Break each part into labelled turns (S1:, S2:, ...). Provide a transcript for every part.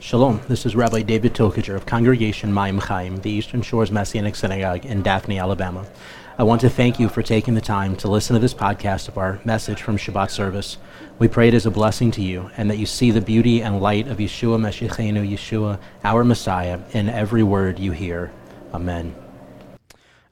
S1: Shalom, this is Rabbi David Tokajer of Congregation Mayim Chaim, the Eastern Shores Messianic Synagogue in Daphne, Alabama. I want to thank you for taking the time to listen to this podcast of our message from Shabbat service. We pray it is a blessing to you and that you see the beauty and light of Yeshua Meshichenu, Yeshua, our Messiah, in every word you hear. Amen.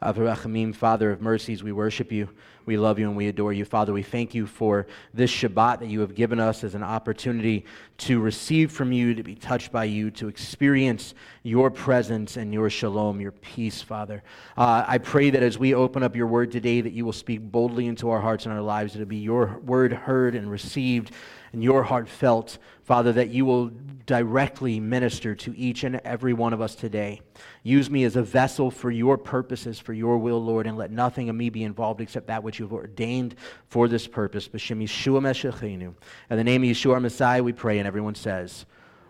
S1: Father of mercies, we worship you. We love you and we adore you. Father, we thank you for this Shabbat that you have given us as an opportunity to receive from you, to be touched by you, to experience your presence and your shalom, your peace, Father. Uh, I pray that as we open up your word today, that you will speak boldly into our hearts and our lives, that it be your word heard and received and your heart felt, Father, that you will directly minister to each and every one of us today. Use me as a vessel for your purposes, for your will, Lord, and let nothing of me be involved except that which you've ordained for this purpose. In the name of Yeshua, our Messiah, we pray, and everyone says,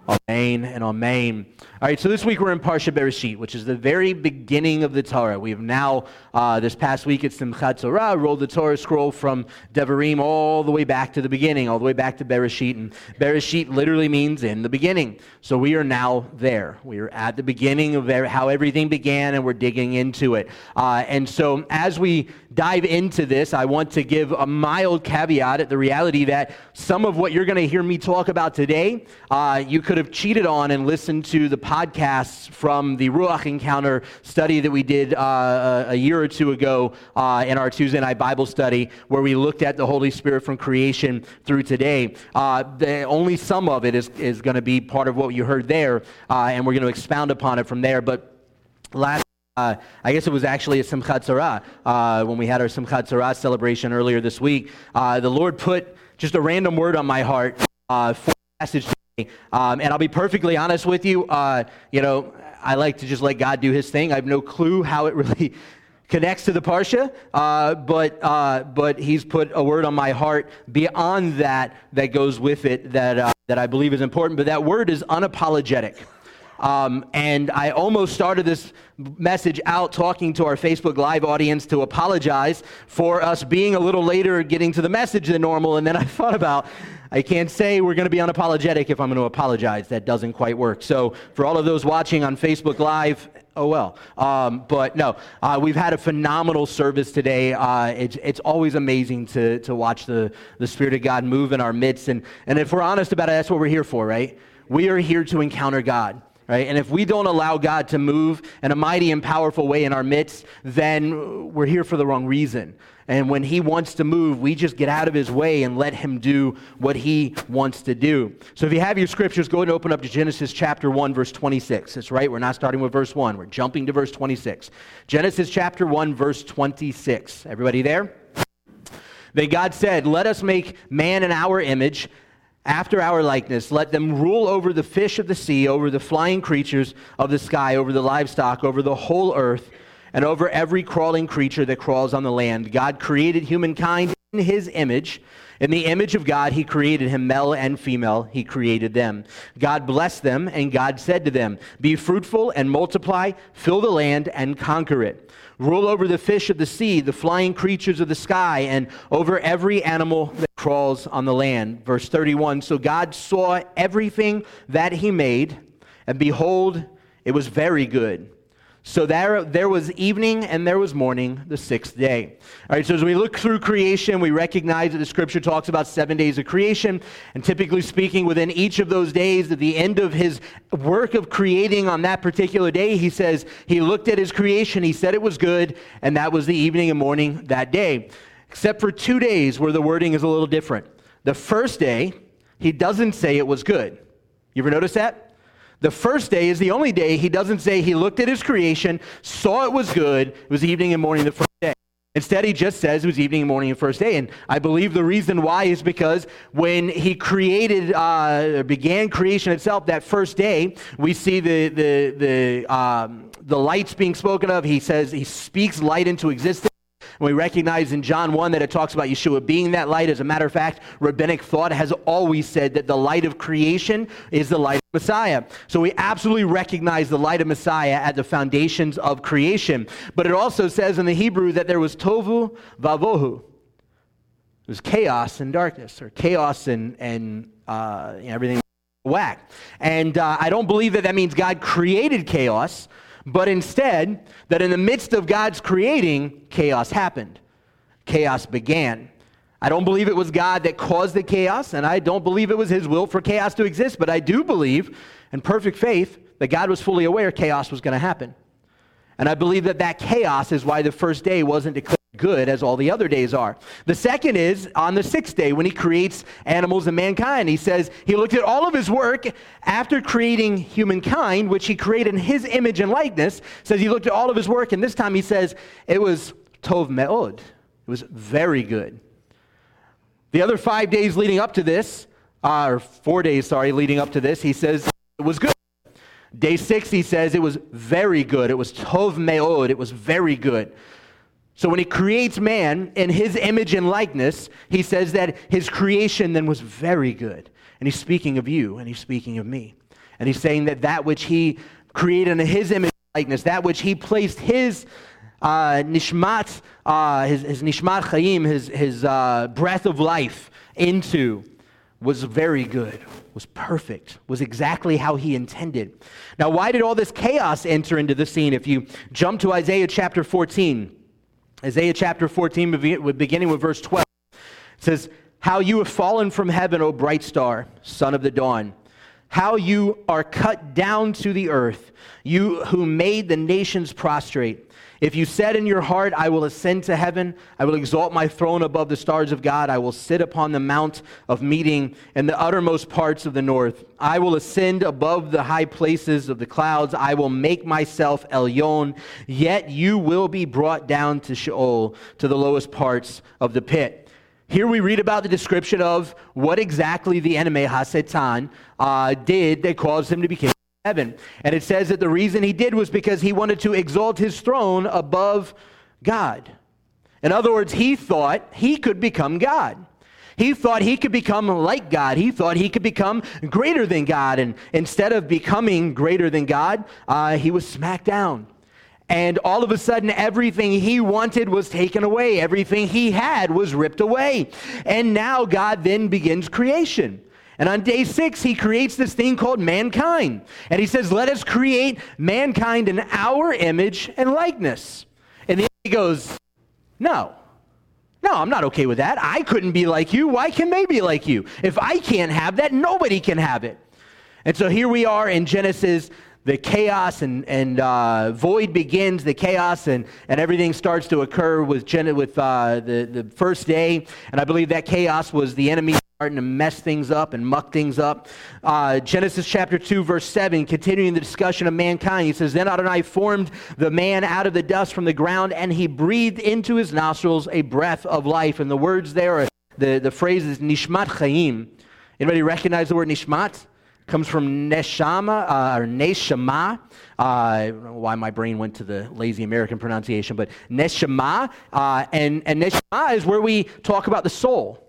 S1: Amen and Amen. All right, so this week we're in Parsha Bereshit, which is the very beginning of the Torah. We have now, uh, this past week at Simchat Torah, rolled the Torah scroll from Devarim all the way back to the beginning, all the way back to Bereshit. And Bereshit literally means in the beginning. So we are now there. We are at the beginning of how everything began, and we're digging into it. Uh, and so as we dive into this, I want to give a mild caveat at the reality that some of what you're going to hear me talk about today, uh, you could have cheated on and listened to the podcasts from the Ruach Encounter study that we did uh, a year or two ago uh, in our Tuesday night Bible study, where we looked at the Holy Spirit from creation through today. Uh, the, only some of it is, is going to be part of what you heard there, uh, and we're going to expound upon it from there. But last uh, I guess it was actually a Simchat Torah uh, when we had our Simchat Torah celebration earlier this week. Uh, the Lord put just a random word on my heart uh, for today. Um, and I'll be perfectly honest with you. Uh, you know, I like to just let God do his thing. I have no clue how it really connects to the Parsha, uh, but, but he's put a word on my heart beyond that that goes with it that, that I believe is important. But that word is unapologetic. Um, and I almost started this message out talking to our Facebook Live audience to apologize for us being a little later getting to the message than normal. And then I thought about, I can't say we're going to be unapologetic if I'm going to apologize. That doesn't quite work. So for all of those watching on Facebook Live, oh well. Um, but no, uh, we've had a phenomenal service today. Uh, it's, it's always amazing to, to watch the, the Spirit of God move in our midst. And, and if we're honest about it, that's what we're here for, right? We are here to encounter God. Right? And if we don't allow God to move in a mighty and powerful way in our midst, then we're here for the wrong reason. And when He wants to move, we just get out of His way and let Him do what He wants to do. So if you have your scriptures, go and open up to Genesis chapter 1, verse 26. That's right, we're not starting with verse 1, we're jumping to verse 26. Genesis chapter 1, verse 26. Everybody there? Then God said, Let us make man in our image after our likeness. Let them rule over the fish of the sea, over the flying creatures of the sky, over the livestock, over the whole earth, and over every crawling creature that crawls on the land. God created humankind in his image. In the image of God, he created him, male and female, he created them. God blessed them, and God said to them, Be fruitful and multiply, fill the land and conquer it. Rule over the fish of the sea, the flying creatures of the sky, and over every animal that crawls on the land. Verse 31 So God saw everything that he made, and behold, it was very good. So there, there was evening and there was morning, the sixth day. All right, so as we look through creation, we recognize that the scripture talks about seven days of creation. And typically speaking, within each of those days, at the end of his work of creating on that particular day, he says he looked at his creation, he said it was good, and that was the evening and morning that day. Except for two days where the wording is a little different. The first day, he doesn't say it was good. You ever notice that? The first day is the only day he doesn't say he looked at his creation, saw it was good, it was evening and morning the first day. Instead, he just says it was evening and morning the first day. And I believe the reason why is because when he created, uh, began creation itself, that first day, we see the, the, the, um, the lights being spoken of. He says he speaks light into existence. And we recognize in John 1 that it talks about Yeshua being that light. As a matter of fact, rabbinic thought has always said that the light of creation is the light of Messiah. So we absolutely recognize the light of Messiah at the foundations of creation. But it also says in the Hebrew that there was tohu vavohu. It was chaos and darkness, or chaos and, and uh, everything whack. And uh, I don't believe that that means God created chaos, but instead, that in the midst of God's creating, chaos happened. Chaos began. I don't believe it was God that caused the chaos, and I don't believe it was His will for chaos to exist, but I do believe, in perfect faith, that God was fully aware chaos was going to happen. And I believe that that chaos is why the first day wasn't declared good as all the other days are. The second is on the sixth day when he creates animals and mankind. He says he looked at all of his work after creating humankind, which he created in his image and likeness. Says he looked at all of his work, and this time he says it was tov me'od. It was very good. The other five days leading up to this, uh, or four days, sorry, leading up to this, he says it was good. Day six, he says it was very good. It was tov me'od. It was very good. So when he creates man in his image and likeness, he says that his creation then was very good. And he's speaking of you and he's speaking of me. And he's saying that that which he created in his image and likeness, that which he placed his uh, nishmat, uh, his, his nishmat chayim, his, his uh, breath of life into, was very good, was perfect, was exactly how he intended. Now, why did all this chaos enter into the scene? If you jump to Isaiah chapter 14, Isaiah chapter 14, beginning with verse 12, says, How you have fallen from heaven, O bright star, son of the dawn. How you are cut down to the earth, you who made the nations prostrate. If you said in your heart, I will ascend to heaven, I will exalt my throne above the stars of God, I will sit upon the mount of meeting in the uttermost parts of the north. I will ascend above the high places of the clouds, I will make myself Elyon, yet you will be brought down to Sheol, to the lowest parts of the pit. Here we read about the description of what exactly the enemy, Hasatan, uh, did that caused him to become heaven. And it says that the reason he did was because he wanted to exalt his throne above God. In other words, he thought he could become God. He thought he could become like God. He thought he could become greater than God. And instead of becoming greater than God, uh, he was smacked down. And all of a sudden, everything he wanted was taken away. Everything he had was ripped away. And now God then begins creation. And on day six, he creates this thing called mankind. And he says, Let us create mankind in our image and likeness. And then he goes, No. No, I'm not okay with that. I couldn't be like you. Why can they be like you? If I can't have that, nobody can have it. And so here we are in Genesis the chaos and, and uh, void begins, the chaos and, and everything starts to occur with, Gen- with uh, the, the first day. And I believe that chaos was the enemy starting to mess things up and muck things up. Uh, Genesis chapter 2, verse 7, continuing the discussion of mankind, he says, Then Adonai formed the man out of the dust from the ground, and he breathed into his nostrils a breath of life. And the words there, are, the, the phrase is nishmat chaim. Anybody recognize the word nishmat? comes from neshama uh, or neshama. Uh, I don't know why my brain went to the lazy American pronunciation, but neshama. Uh, and, and neshama is where we talk about the soul.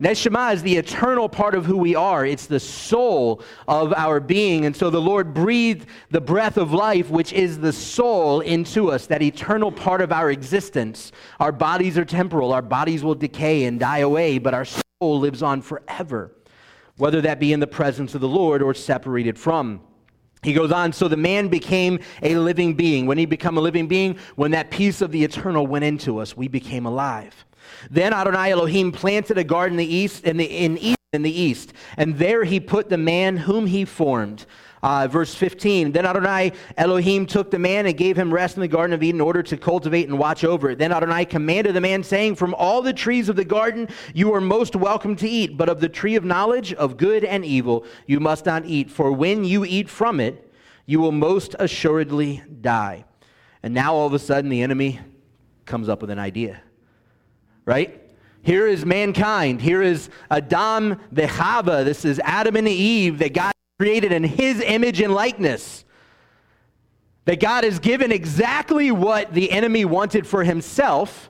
S1: Neshama is the eternal part of who we are. It's the soul of our being. And so the Lord breathed the breath of life, which is the soul, into us, that eternal part of our existence. Our bodies are temporal. Our bodies will decay and die away, but our soul lives on forever whether that be in the presence of the Lord or separated from. He goes on, so the man became a living being. When he became a living being, when that piece of the eternal went into us, we became alive. Then Adonai Elohim planted a garden in the east, in the, in, east, in the east, and there he put the man whom he formed. Uh, verse 15 Then Adonai Elohim took the man and gave him rest in the Garden of Eden in order to cultivate and watch over it. Then Adonai commanded the man, saying, From all the trees of the garden you are most welcome to eat, but of the tree of knowledge of good and evil you must not eat, for when you eat from it, you will most assuredly die. And now all of a sudden the enemy comes up with an idea, right? Here is mankind. Here is Adam the Chava. This is Adam and Eve that God created in his image and likeness. That God has given exactly what the enemy wanted for himself.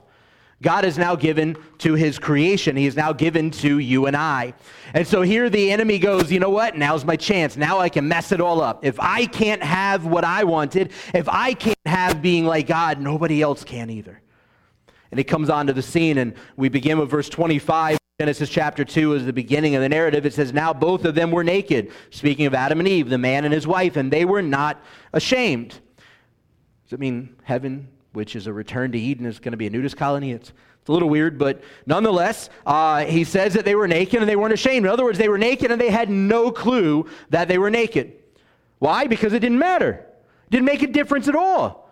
S1: God is now given to his creation. He is now given to you and I. And so here the enemy goes, you know what? Now's my chance. Now I can mess it all up. If I can't have what I wanted, if I can't have being like God, nobody else can either. And he comes onto the scene, and we begin with verse 25. Genesis chapter 2 is the beginning of the narrative. It says, Now both of them were naked, speaking of Adam and Eve, the man and his wife, and they were not ashamed. Does it mean heaven, which is a return to Eden, is going to be a nudist colony? It's, it's a little weird, but nonetheless, uh, he says that they were naked and they weren't ashamed. In other words, they were naked and they had no clue that they were naked. Why? Because it didn't matter. It didn't make a difference at all.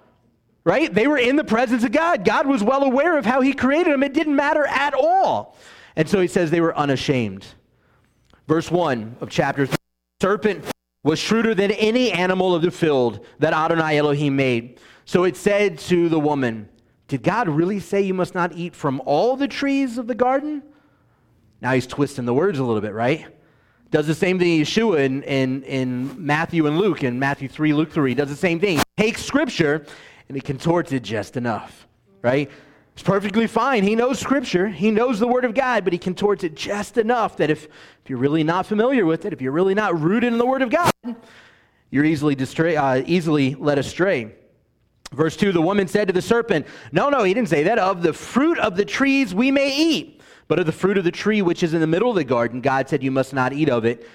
S1: Right? They were in the presence of God. God was well aware of how he created them. It didn't matter at all. And so he says they were unashamed. Verse 1 of chapter 3 Serpent was shrewder than any animal of the field that Adonai Elohim made. So it said to the woman, Did God really say you must not eat from all the trees of the garden? Now he's twisting the words a little bit, right? Does the same thing Yeshua in, in, in Matthew and Luke, in Matthew 3, Luke 3, does the same thing. Takes scripture and he contorts it just enough, right? It's perfectly fine. He knows Scripture, he knows the Word of God, but he contorts it just enough that if, if you're really not familiar with it, if you're really not rooted in the Word of God, you're easily, distray, uh, easily led astray. Verse 2 The woman said to the serpent, No, no, he didn't say that. Of the fruit of the trees we may eat, but of the fruit of the tree which is in the middle of the garden, God said, You must not eat of it,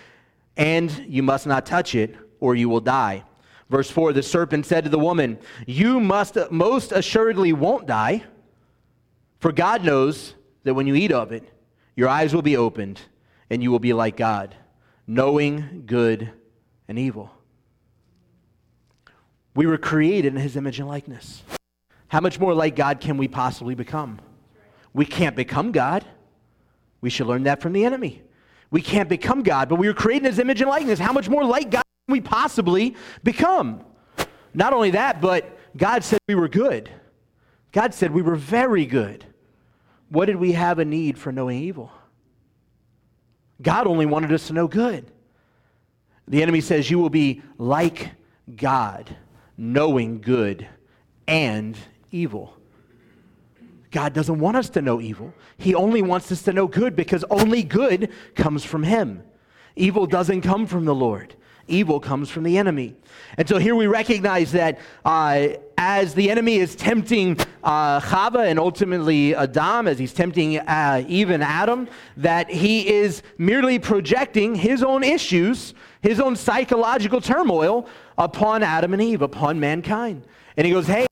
S1: and you must not touch it, or you will die. Verse 4 The serpent said to the woman, You must most assuredly won't die. For God knows that when you eat of it, your eyes will be opened and you will be like God, knowing good and evil. We were created in his image and likeness. How much more like God can we possibly become? We can't become God. We should learn that from the enemy. We can't become God, but we were created in his image and likeness. How much more like God we possibly become? Not only that, but God said we were good. God said we were very good. What did we have a need for knowing evil? God only wanted us to know good. The enemy says, You will be like God, knowing good and evil. God doesn't want us to know evil. He only wants us to know good because only good comes from Him. Evil doesn't come from the Lord evil comes from the enemy. And so here we recognize that uh, as the enemy is tempting uh, Chava and ultimately Adam, as he's tempting uh, even Adam, that he is merely projecting his own issues, his own psychological turmoil upon Adam and Eve, upon mankind. And he goes, hey,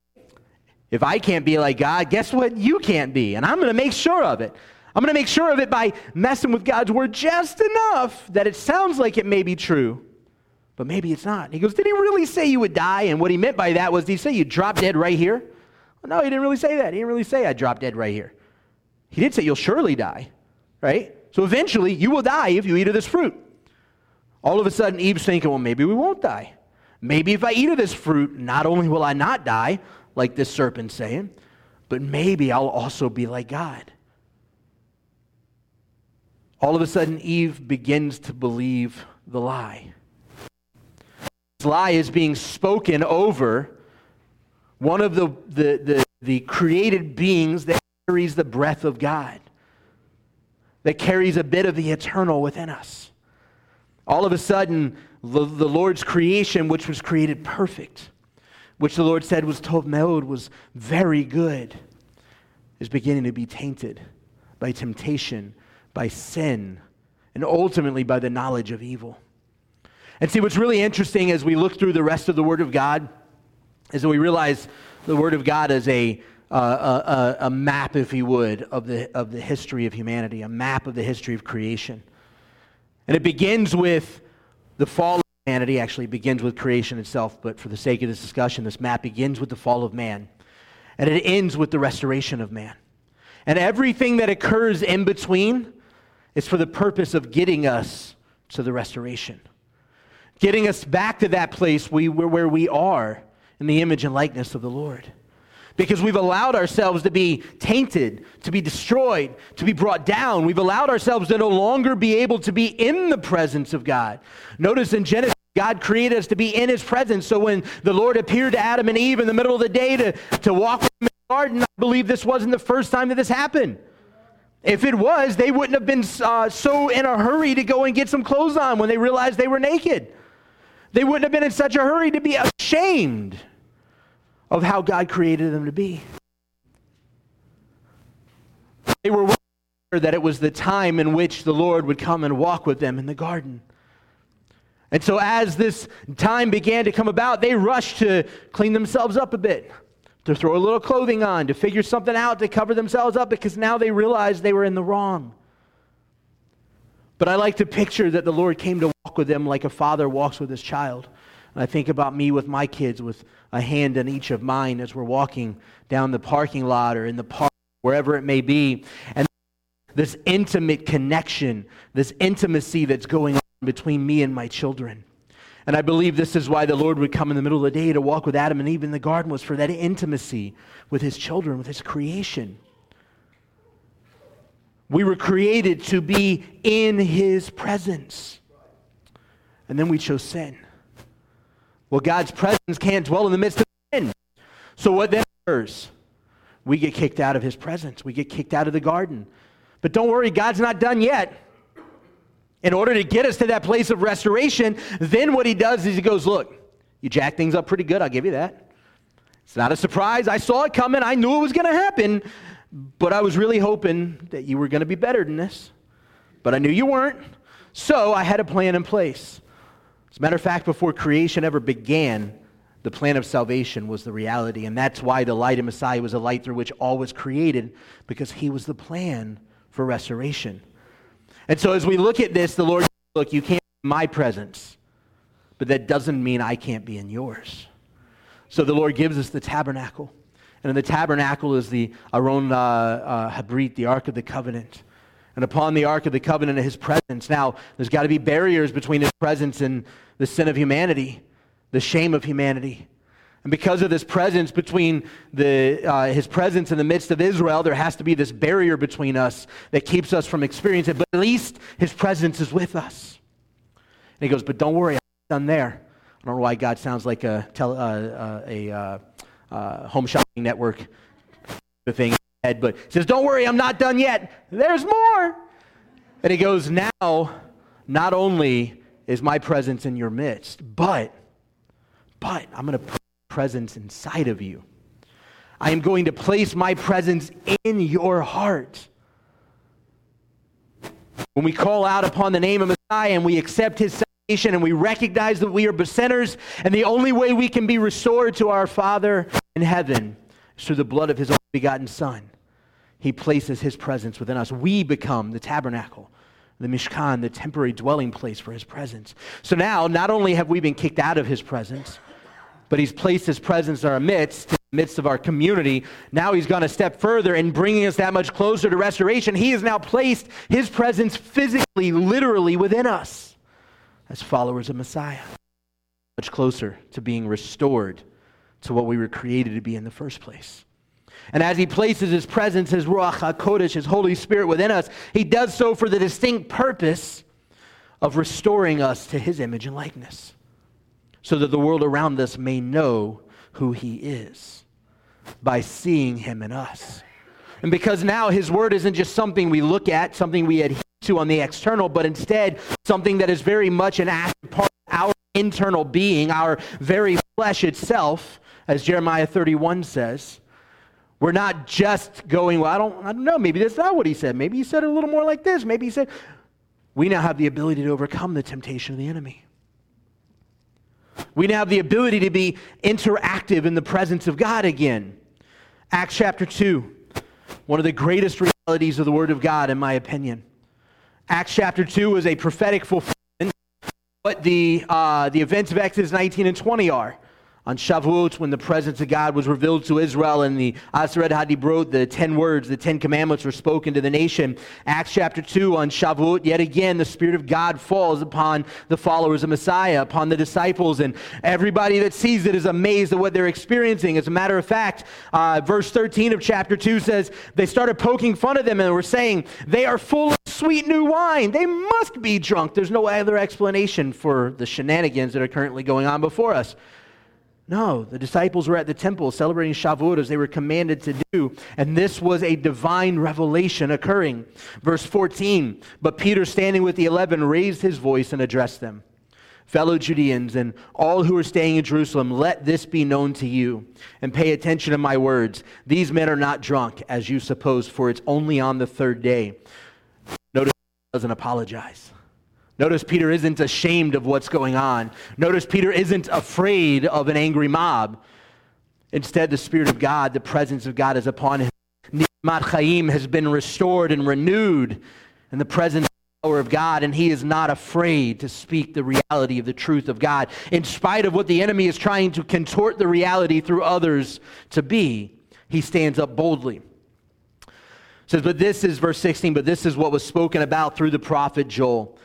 S1: if I can't be like God, guess what? You can't be. And I'm going to make sure of it. I'm going to make sure of it by messing with God's word just enough that it sounds like it may be true but maybe it's not. He goes, Did he really say you would die? And what he meant by that was, Did he say you drop dead right here? Well, no, he didn't really say that. He didn't really say I drop dead right here. He did say you'll surely die, right? So eventually you will die if you eat of this fruit. All of a sudden, Eve's thinking, Well, maybe we won't die. Maybe if I eat of this fruit, not only will I not die, like this serpent's saying, but maybe I'll also be like God. All of a sudden, Eve begins to believe the lie lie is being spoken over one of the, the, the, the, created beings that carries the breath of God, that carries a bit of the eternal within us. All of a sudden, the, the Lord's creation, which was created perfect, which the Lord said was Tov Meod, was very good, is beginning to be tainted by temptation, by sin, and ultimately by the knowledge of evil. And see, what's really interesting as we look through the rest of the Word of God is that we realize the Word of God is a, uh, a, a, map, if you would, of the, of the history of humanity, a map of the history of creation. And it begins with the fall of humanity, actually, begins with creation itself, but for the sake of this discussion, this map begins with the fall of man. And it ends with the restoration of man. And everything that occurs in between is for the purpose of getting us to the restoration getting us back to that place we, where we are in the image and likeness of the Lord. Because we've allowed ourselves to be tainted, to be destroyed, to be brought down. We've allowed ourselves to no longer be able to be in the presence of God. Notice in Genesis, God created us to be in his presence. So when the Lord appeared to Adam and Eve in the middle of the day to, to walk in the garden, I believe this wasn't the first time that this happened. If it was, they wouldn't have been uh, so in a hurry to go and get some clothes on when they realized they were naked. They wouldn't have been in such a hurry to be ashamed of how God created them to be. They were aware that it was the time in which the Lord would come and walk with them in the garden. And so, as this time began to come about, they rushed to clean themselves up a bit, to throw a little clothing on, to figure something out, to cover themselves up, because now they realized they were in the wrong. But I like to picture that the Lord came to walk with them like a father walks with his child. And I think about me with my kids with a hand in each of mine as we're walking down the parking lot or in the park, wherever it may be. And this intimate connection, this intimacy that's going on between me and my children. And I believe this is why the Lord would come in the middle of the day to walk with Adam and Eve in the garden was for that intimacy with his children, with his creation. We were created to be in his presence. And then we chose sin. Well, God's presence can't dwell in the midst of sin. So what then occurs? We get kicked out of his presence. We get kicked out of the garden. But don't worry, God's not done yet. In order to get us to that place of restoration, then what he does is he goes, Look, you jack things up pretty good, I'll give you that. It's not a surprise. I saw it coming, I knew it was going to happen, but I was really hoping that you were going to be better than this. But I knew you weren't, so I had a plan in place. As a matter of fact, before creation ever began, the plan of salvation was the reality. And that's why the light of Messiah was a light through which all was created, because he was the plan for restoration. And so as we look at this, the Lord, look, you can't be in my presence, but that doesn't mean I can't be in yours. So the Lord gives us the tabernacle. And in the tabernacle is the Aron uh, uh, Habrit, the Ark of the Covenant. And upon the Ark of the Covenant, his presence. Now, there's got to be barriers between his presence and the sin of humanity, the shame of humanity. And because of this presence between the, uh, his presence in the midst of Israel, there has to be this barrier between us that keeps us from experiencing it. But at least his presence is with us. And he goes, But don't worry, I'm done there. I don't know why God sounds like a, tele, uh, uh, a uh, home shopping network the thing head, but says, Don't worry, I'm not done yet. There's more. And he goes, Now, not only is my presence in your midst, but, but I'm going to put presence inside of you. I am going to place my presence in your heart. When we call out upon the name of Messiah and we accept his and we recognize that we are sinners and the only way we can be restored to our Father in heaven is through the blood of his only begotten Son. He places his presence within us. We become the tabernacle the Mishkan, the temporary dwelling place for his presence. So now, not only have we been kicked out of his presence, but he's placed his presence in our midst, in the midst of our community. Now he's gone a step further in bringing us that much closer to restoration. He has now placed his presence physically, literally within us as followers of Messiah. Much closer to being restored to what we were created to be in the first place. And as he places his presence, his Ruach HaKodesh, his Holy Spirit within us, he does so for the distinct purpose of restoring us to his image and likeness so that the world around us may know who he is by seeing him in us. And because now his word isn't just something we look at, something we adhere to on the external, but instead something that is very much an active part of our internal being, our very flesh itself, as Jeremiah 31 says. We're not just going, well, I don't, I don't know, maybe that's not what he said. Maybe he said it a little more like this. Maybe he said, we now have the ability to overcome the temptation of the enemy. We now have the ability to be interactive in the presence of God again. Acts chapter 2, one of the greatest realities of the Word of God, in my opinion. Acts chapter 2 is a prophetic fulfillment, of what the, uh, the events of Exodus 19 and 20 are on Shavuot, when the presence of God was revealed to Israel and the Aseret Hadibrot, the ten words, the ten commandments were spoken to the nation. Acts chapter 2 on Shavuot, yet again, the Spirit of God falls upon the followers of Messiah, upon the disciples, and everybody that sees it is amazed at what they're experiencing. As a matter of fact, uh, verse 13 of chapter 2 says, They started poking fun of them and were saying, They are full of sweet new wine. They must be drunk. There's no other explanation for the shenanigans that are currently going on before us. No, the disciples were at the temple celebrating Shavuot as they were commanded to do, and this was a divine revelation occurring. Verse 14 But Peter, standing with the eleven, raised his voice and addressed them fellow Judeans, and all who are staying in Jerusalem, let this be known to you, and pay attention to my words. These men are not drunk, as you suppose, for it's only on the third day. Notice he doesn't apologize. Notice Peter isn't ashamed of what's going on. Notice Peter isn't afraid of an angry mob. Instead, the Spirit of God, the presence of God is upon him. Nishmat Chaim has been restored and renewed in the presence power of God, and he is not afraid to speak the reality of the truth of God, in spite of what the enemy is trying to contort the reality through others to be. He stands up boldly. It says, but this is verse 16, but this is what was spoken about through the prophet Joel.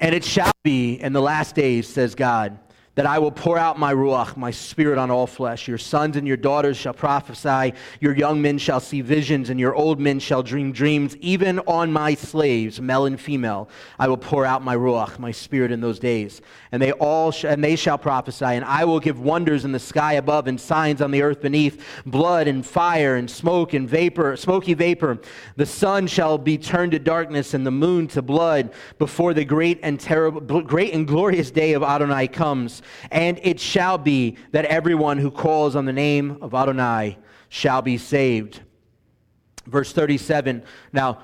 S1: And it shall be in the last days, says God that I will pour out my ruach, my spirit on all flesh. Your sons and your daughters shall prophesy, your young men shall see visions, and your old men shall dream dreams. Even on my slaves, male and female, I will pour out my ruach, my spirit in those days. And they all sh- and they shall prophesy, and I will give wonders in the sky above and signs on the earth beneath, blood and fire and smoke and vapor, smoky vapor. The sun shall be turned to darkness and the moon to blood before the great and terrible, great and glorious day of Adonai comes. And it shall be that everyone who calls on the name of Adonai shall be saved. Verse 37. Now,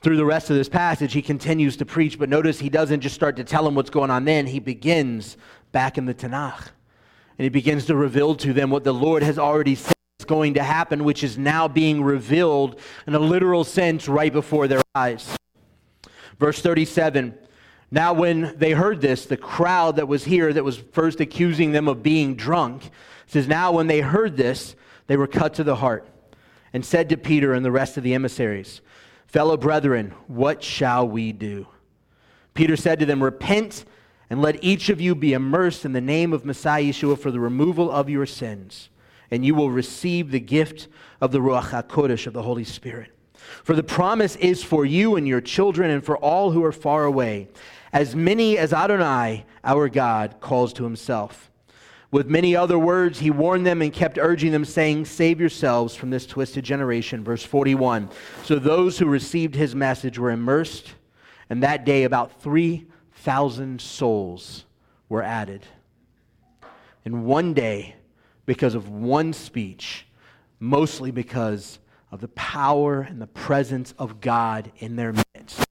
S1: through the rest of this passage, he continues to preach, but notice he doesn't just start to tell them what's going on then. He begins back in the Tanakh. And he begins to reveal to them what the Lord has already said is going to happen, which is now being revealed in a literal sense right before their eyes. Verse 37 now, when they heard this, the crowd that was here that was first accusing them of being drunk says, Now, when they heard this, they were cut to the heart and said to Peter and the rest of the emissaries, Fellow brethren, what shall we do? Peter said to them, Repent and let each of you be immersed in the name of Messiah Yeshua for the removal of your sins, and you will receive the gift of the Ruach HaKodesh of the Holy Spirit. For the promise is for you and your children and for all who are far away as many as Adonai, our God, calls to himself. With many other words, he warned them and kept urging them, saying, Save yourselves from this twisted generation. Verse 41. So those who received his message were immersed, and that day about 3,000 souls were added. In one day, because of one speech, mostly because of the power and the presence of God in their midst.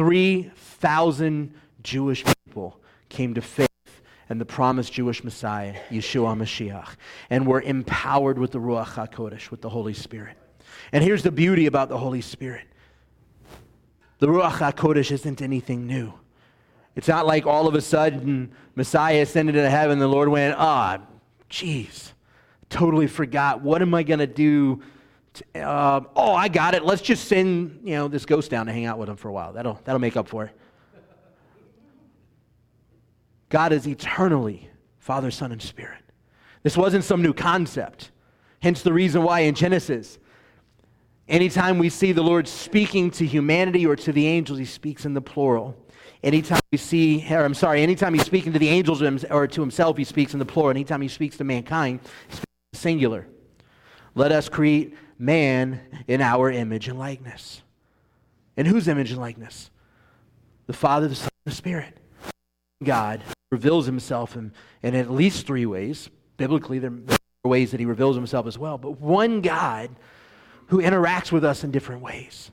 S1: 3,000 Jewish people came to faith in the promised Jewish Messiah, Yeshua Mashiach, and were empowered with the Ruach HaKodesh, with the Holy Spirit. And here's the beauty about the Holy Spirit the Ruach HaKodesh isn't anything new. It's not like all of a sudden Messiah ascended into heaven, and the Lord went, ah, oh, totally forgot. What am I going to do uh, oh, I got it. Let's just send you know this ghost down to hang out with him for a while. That'll that'll make up for it. God is eternally Father, Son, and Spirit. This wasn't some new concept. Hence the reason why in Genesis, anytime we see the Lord speaking to humanity or to the angels, he speaks in the plural. Anytime we see, or I'm sorry, anytime he's speaking to the angels or to himself, he speaks in the plural. Anytime he speaks to mankind, he speaks singular. Let us create man in our image and likeness. In whose image and likeness? The Father, the Son, and the Spirit. God reveals himself in, in at least three ways. Biblically, there are ways that he reveals himself as well. But one God who interacts with us in different ways,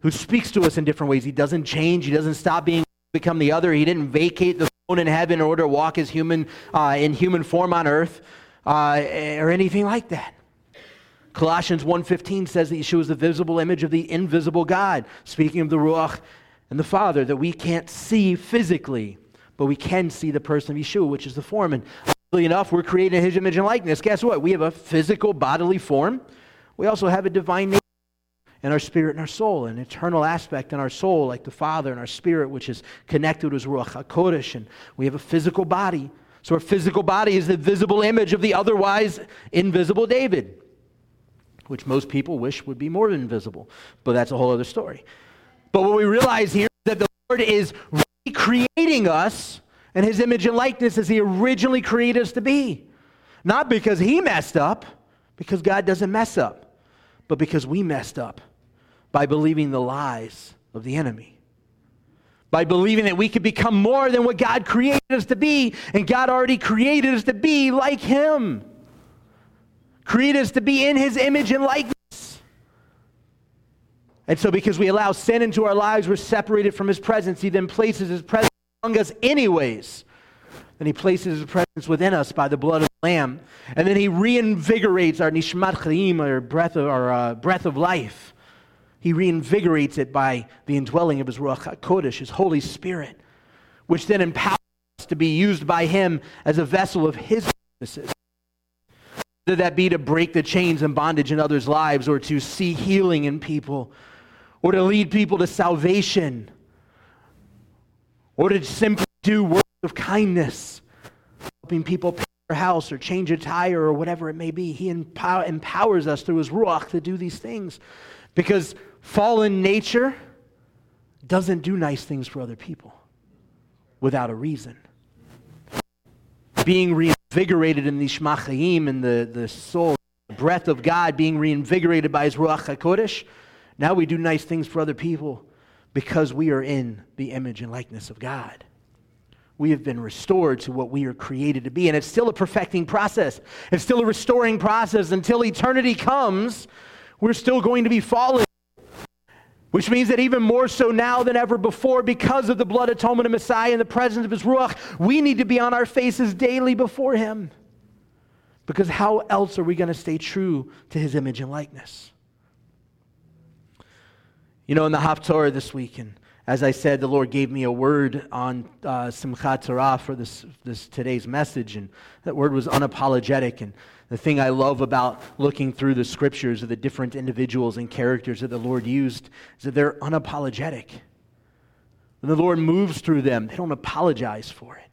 S1: who speaks to us in different ways. He doesn't change, he doesn't stop being become the other. He didn't vacate the throne in heaven in order to walk as human uh, in human form on earth uh, or anything like that. Colossians 1.15 says that Yeshua is the visible image of the invisible God, speaking of the Ruach and the Father, that we can't see physically, but we can see the person of Yeshua, which is the form. And oddly enough, we're created in his image and likeness. Guess what? We have a physical bodily form. We also have a divine nature in our spirit and our soul, an eternal aspect in our soul, like the Father and our spirit, which is connected with Ruach HaKodesh. And we have a physical body. So our physical body is the visible image of the otherwise invisible David which most people wish would be more than invisible, but that's a whole other story. But what we realize here is that the Lord is recreating us in his image and likeness as he originally created us to be. Not because he messed up, because God doesn't mess up, but because we messed up by believing the lies of the enemy. by believing that we could become more than what God created us to be, and God already created us to be like Him. Created us to be in His image and likeness. And so, because we allow sin into our lives, we're separated from His presence. He then places His presence among us, anyways. Then He places His presence within us by the blood of the Lamb. And then He reinvigorates our nishmat chaim, our breath of, our, uh, breath of life he reinvigorates it by the indwelling of his Ruach HaKodesh, his Holy Spirit, which then empowers us to be used by him as a vessel of his purposes. Whether that be to break the chains and bondage in others' lives, or to see healing in people, or to lead people to salvation, or to simply do works of kindness, helping people pay their house or change a tire or whatever it may be. He empower, empowers us through his Ruach to do these things. Because fallen nature doesn't do nice things for other people without a reason. Being reinvigorated in the Shmachayim and the, the soul, the breath of God being reinvigorated by his Ruach HaKodesh, now we do nice things for other people because we are in the image and likeness of God. We have been restored to what we are created to be. And it's still a perfecting process. It's still a restoring process until eternity comes we're still going to be falling. Which means that even more so now than ever before, because of the blood atonement of Messiah and the presence of his Ruach, we need to be on our faces daily before him. Because how else are we going to stay true to his image and likeness? You know, in the Haftorah this week, and as I said, the Lord gave me a word on uh, Simchat Torah for this, this today's message, and that word was unapologetic. And the thing I love about looking through the scriptures of the different individuals and characters that the Lord used is that they're unapologetic. When the Lord moves through them, they don't apologize for it.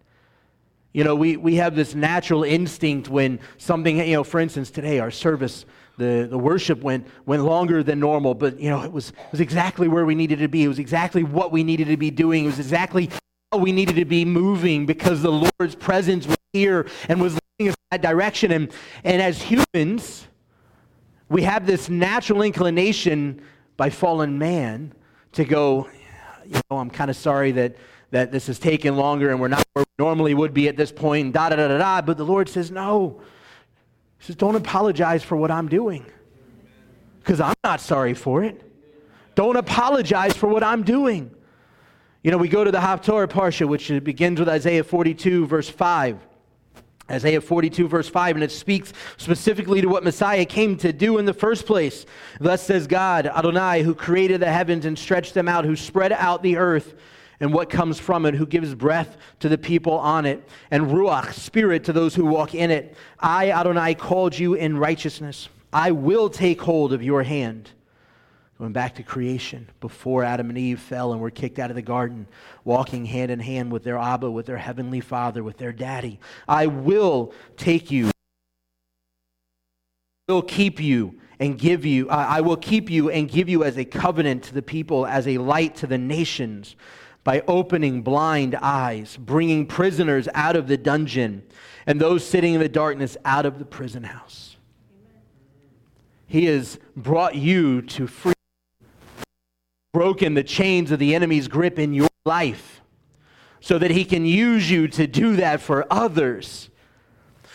S1: You know, we, we have this natural instinct when something, you know, for instance, today our service, the, the worship went, went longer than normal, but, you know, it was, it was exactly where we needed to be. It was exactly what we needed to be doing. It was exactly how we needed to be moving because the Lord's presence was here and was in that direction. And, and as humans, we have this natural inclination by fallen man to go, you know, I'm kind of sorry that, that this has taken longer and we're not where we normally would be at this point, da da da da da. But the Lord says, no. He says, don't apologize for what I'm doing because I'm not sorry for it. Don't apologize for what I'm doing. You know, we go to the Haftorah Parsha, which begins with Isaiah 42, verse 5. Isaiah 42, verse 5, and it speaks specifically to what Messiah came to do in the first place. Thus says God, Adonai, who created the heavens and stretched them out, who spread out the earth and what comes from it, who gives breath to the people on it, and Ruach, spirit to those who walk in it. I, Adonai, called you in righteousness. I will take hold of your hand Going back to creation, before Adam and Eve fell and were kicked out of the garden, walking hand in hand with their Abba, with their heavenly Father, with their daddy. I will take you, I will keep you and give you, I will keep you and give you as a covenant to the people, as a light to the nations, by opening blind eyes, bringing prisoners out of the dungeon, and those sitting in the darkness out of the prison house. He has brought you to free broken the chains of the enemy's grip in your life so that he can use you to do that for others.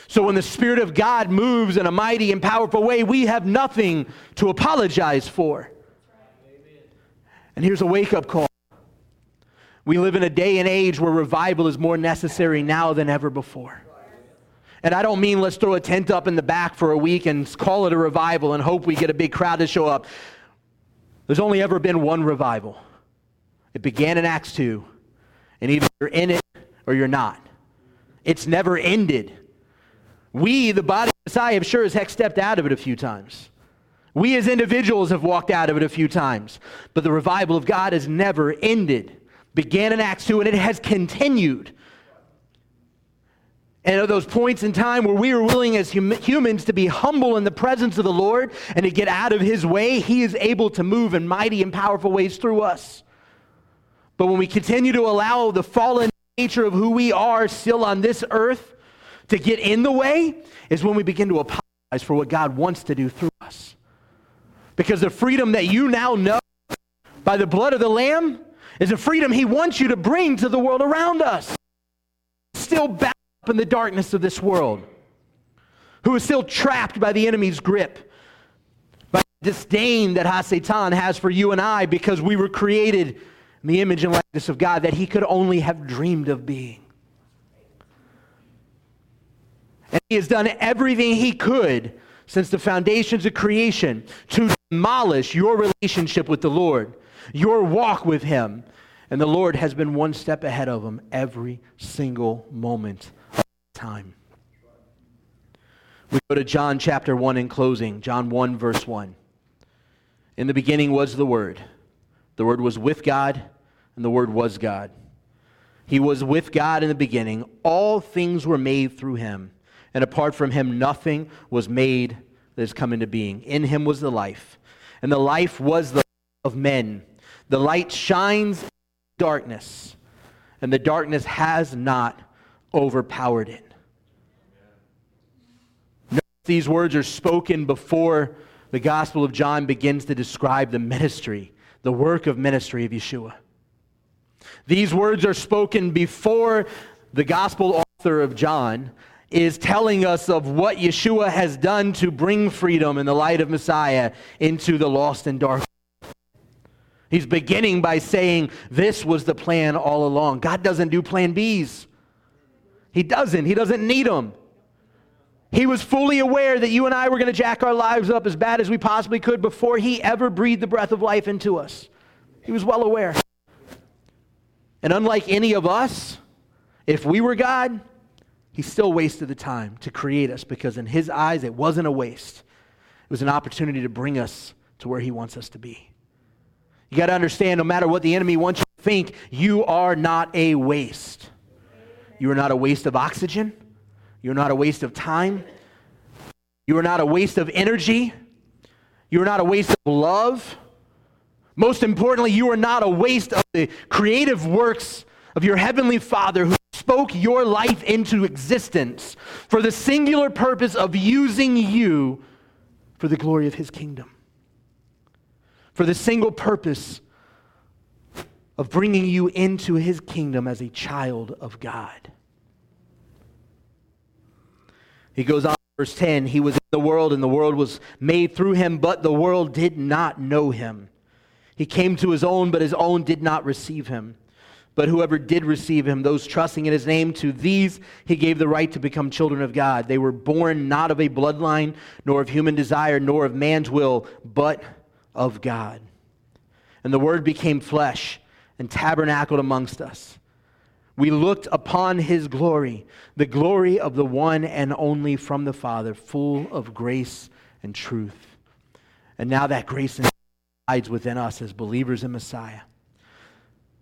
S1: So when the Spirit of God moves in a mighty and powerful way, we have nothing to apologize for. And here's a wake up call. We live in a day and age where revival is more necessary now than ever before. And I don't mean let's throw a tent up in the back for a week and call it a revival and hope we get a big crowd to show up. There's only ever been one revival. It began in Acts 2, and either you're in it or you're not. It's never ended. We, the body of Messiah, have sure as heck stepped out of it a few times. We as individuals have walked out of it a few times. But the revival of God has never ended. Began in Acts 2, and it has continued. And at those points in time where we are willing as hum- humans to be humble in the presence of the Lord and to get out of his way, he is able to move in mighty and powerful ways through us. But when we continue to allow the fallen nature of who we are still on this earth to get in the way, is when we begin to apologize for what God wants to do through us. Because the freedom that you now know by the blood of the Lamb is a freedom He wants you to bring to the world around us. Still up in the darkness of this world, who is still trapped by the enemy's grip, by the disdain that Hasatan has for you and I because we were created in the image and likeness of God that He could only have dreamed of being. And He has done everything He could since the foundations of creation to demolish your relationship with the Lord, your walk with Him. And the Lord has been one step ahead of him every single moment time. We go to John chapter 1 in closing. John 1, verse 1. In the beginning was the Word. The Word was with God, and the Word was God. He was with God in the beginning. All things were made through him and apart from him, nothing was made that has come into being. In him was the life, and the life was the of men. The light shines in darkness, and the darkness has not overpowered it. These words are spoken before the Gospel of John begins to describe the ministry, the work of ministry of Yeshua. These words are spoken before the Gospel author of John is telling us of what Yeshua has done to bring freedom and the light of Messiah into the lost and dark. He's beginning by saying this was the plan all along. God doesn't do plan Bs. He doesn't. He doesn't need them. He was fully aware that you and I were going to jack our lives up as bad as we possibly could before he ever breathed the breath of life into us. He was well aware. And unlike any of us, if we were God, he still wasted the time to create us because in his eyes it wasn't a waste. It was an opportunity to bring us to where he wants us to be. You got to understand no matter what the enemy wants you to think, you are not a waste. You are not a waste of oxygen. You're not a waste of time. You are not a waste of energy. You are not a waste of love. Most importantly, you are not a waste of the creative works of your heavenly Father who spoke your life into existence for the singular purpose of using you for the glory of his kingdom. For the single purpose of bringing you into his kingdom as a child of God. He goes on, verse 10 He was in the world, and the world was made through him, but the world did not know him. He came to his own, but his own did not receive him. But whoever did receive him, those trusting in his name, to these he gave the right to become children of God. They were born not of a bloodline, nor of human desire, nor of man's will, but of God. And the word became flesh and tabernacled amongst us. We looked upon his glory, the glory of the one and only from the Father, full of grace and truth. And now that grace resides within us as believers in Messiah.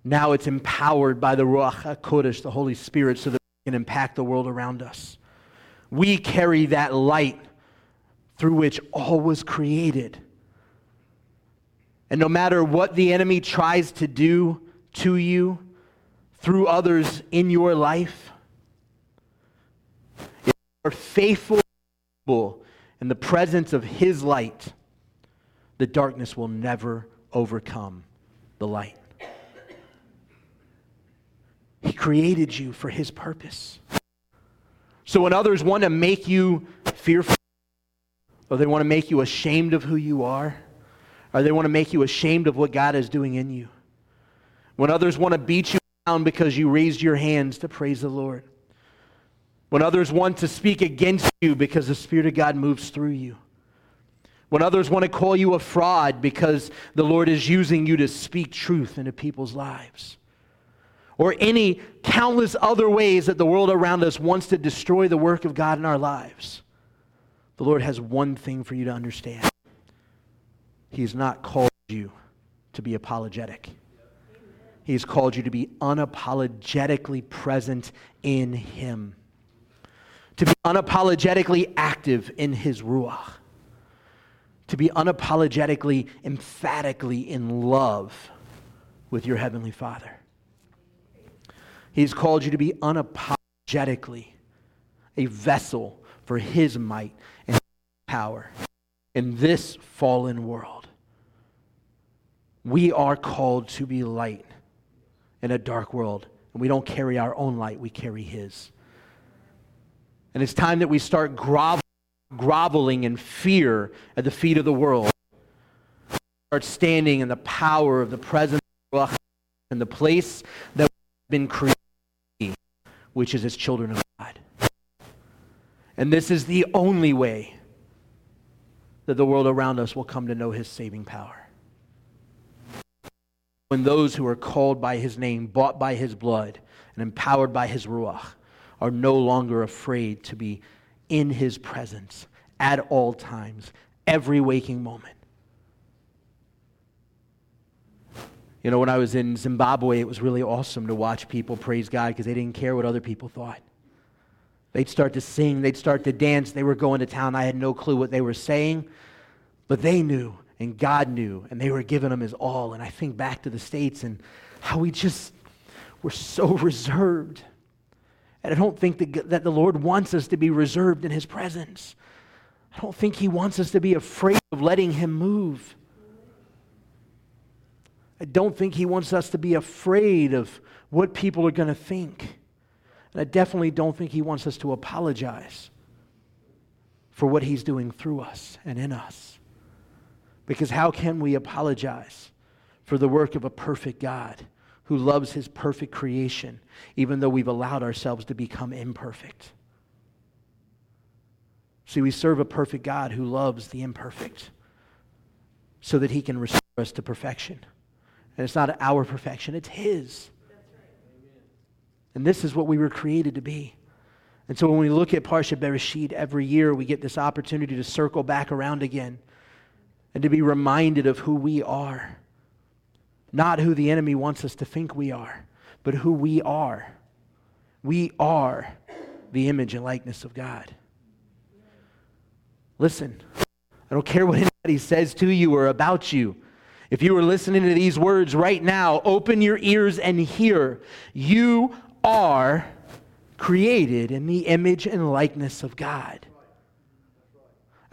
S1: Now it's empowered by the Ruach HaKodesh, the Holy Spirit, so that we can impact the world around us. We carry that light through which all was created. And no matter what the enemy tries to do to you, through others in your life, if you are faithful in the presence of his light, the darkness will never overcome the light. He created you for His purpose. So when others want to make you fearful, or they want to make you ashamed of who you are, or they want to make you ashamed of what God is doing in you, when others want to beat you because you raised your hands to praise the Lord, when others want to speak against you because the Spirit of God moves through you, when others want to call you a fraud because the Lord is using you to speak truth into people's lives or any countless other ways that the world around us wants to destroy the work of God in our lives, the Lord has one thing for you to understand. He has not called you to be apologetic. He has called you to be unapologetically present in Him, to be unapologetically active in His Ruach, to be unapologetically, emphatically in love with your Heavenly Father. He's called you to be unapologetically a vessel for His might and power in this fallen world. We are called to be light in a dark world. And we don't carry our own light, we carry His. And it's time that we start grovel, groveling in fear at the feet of the world. Start standing in the power of the presence of in the place that we've been created, which is as children of God. And this is the only way that the world around us will come to know his saving power. When those who are called by his name, bought by his blood, and empowered by his ruach are no longer afraid to be in his presence at all times, every waking moment. You know, when I was in Zimbabwe, it was really awesome to watch people praise God because they didn't care what other people thought. They'd start to sing, they'd start to dance. They were going to town. I had no clue what they were saying, but they knew, and God knew, and they were giving him his all. And I think back to the States and how we just were so reserved. And I don't think that, the Lord wants us to be reserved in his presence. I don't think he wants us to be afraid of letting him move. I don't think he wants us to be afraid of what people are going to think. And I definitely don't think he wants us to apologize for what he's doing through us and in us. Because how can we apologize for the work of a perfect God who loves his perfect creation, even though we've allowed ourselves to become imperfect? See, we serve a perfect God who loves the imperfect so that he can restore us to perfection. And it's not our perfection, it's his. And this is what we were created to be. And so when we look at Parsha Bereshit every year, we get this opportunity to circle back around again and to be reminded of who we are. Not who the enemy wants us to think we are, but who we are. We are the image and likeness of God. Listen, I don't care what anybody says to you or about you. If you are listening to these words right now, open your ears and hear. You are created in the image and likeness of God.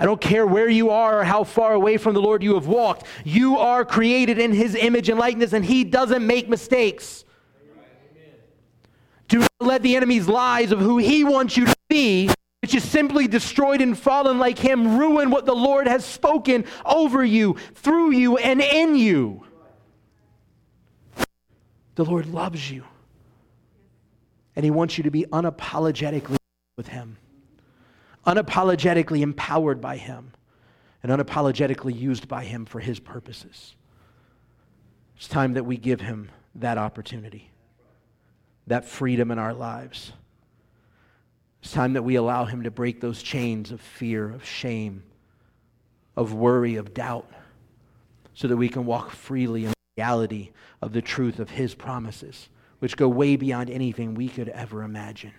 S1: I don't care where you are or how far away from the Lord you have walked. You are created in His image and likeness, and He doesn't make mistakes. Do not let the enemy's lies of who He wants you to be, which is simply destroyed and fallen like Him, ruin what the Lord has spoken over you, through you, and in you. The Lord loves you. And He wants you to be unapologetically with Him, unapologetically empowered by Him, and unapologetically used by Him for His purposes. It's time that we give Him that opportunity, that freedom in our lives. It's time that we allow Him to break those chains of fear, of shame, of worry, of doubt, so that we can walk freely in the reality of the truth of His promises which go way beyond anything we could ever imagine.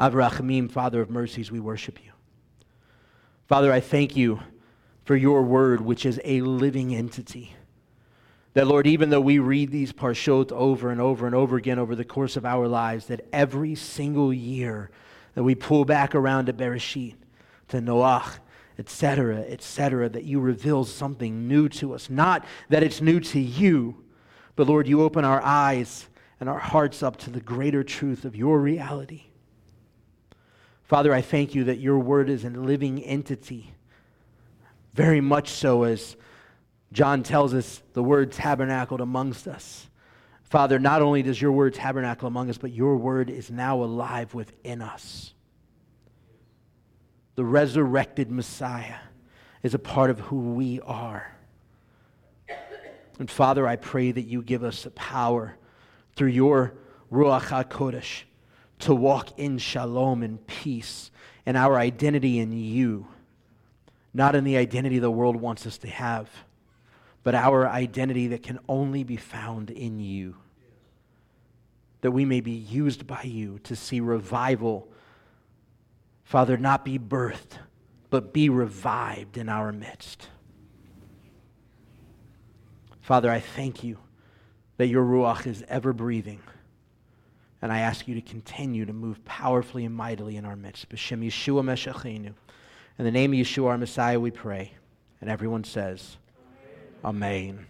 S1: Av HaRachamim, Father of mercies, we worship you. Father, I thank you for your word, which is a living entity. That, Lord, even though we read these parshot over and over and over again over the course of our lives, that every single year that we pull back around to Bereshit, to Noach, etc., etc., that you reveal something new to us. Not that it's new to you, but Lord, you open our eyes and our hearts up to the greater truth of your reality. Father, I thank you that your word is a living entity, very much so as John tells us the word tabernacled amongst us. Father, not only does your word tabernacle among us, but your word is now alive within us. The resurrected Messiah is a part of who we are. And Father, I pray that you give us the power through your Ruach HaKodesh to walk in shalom and peace and our identity in you, not in the identity the world wants us to have, but our identity that can only be found in you. That we may be used by you to see revival, Father, not be birthed, but be revived in our midst. Father, I thank you that your Ruach is ever breathing. And I ask you to continue to move powerfully and mightily in our midst. B'Shem Yeshua Meshicheinu. In the name of Yeshua, our Messiah, we pray. And everyone says, Amen. Amen.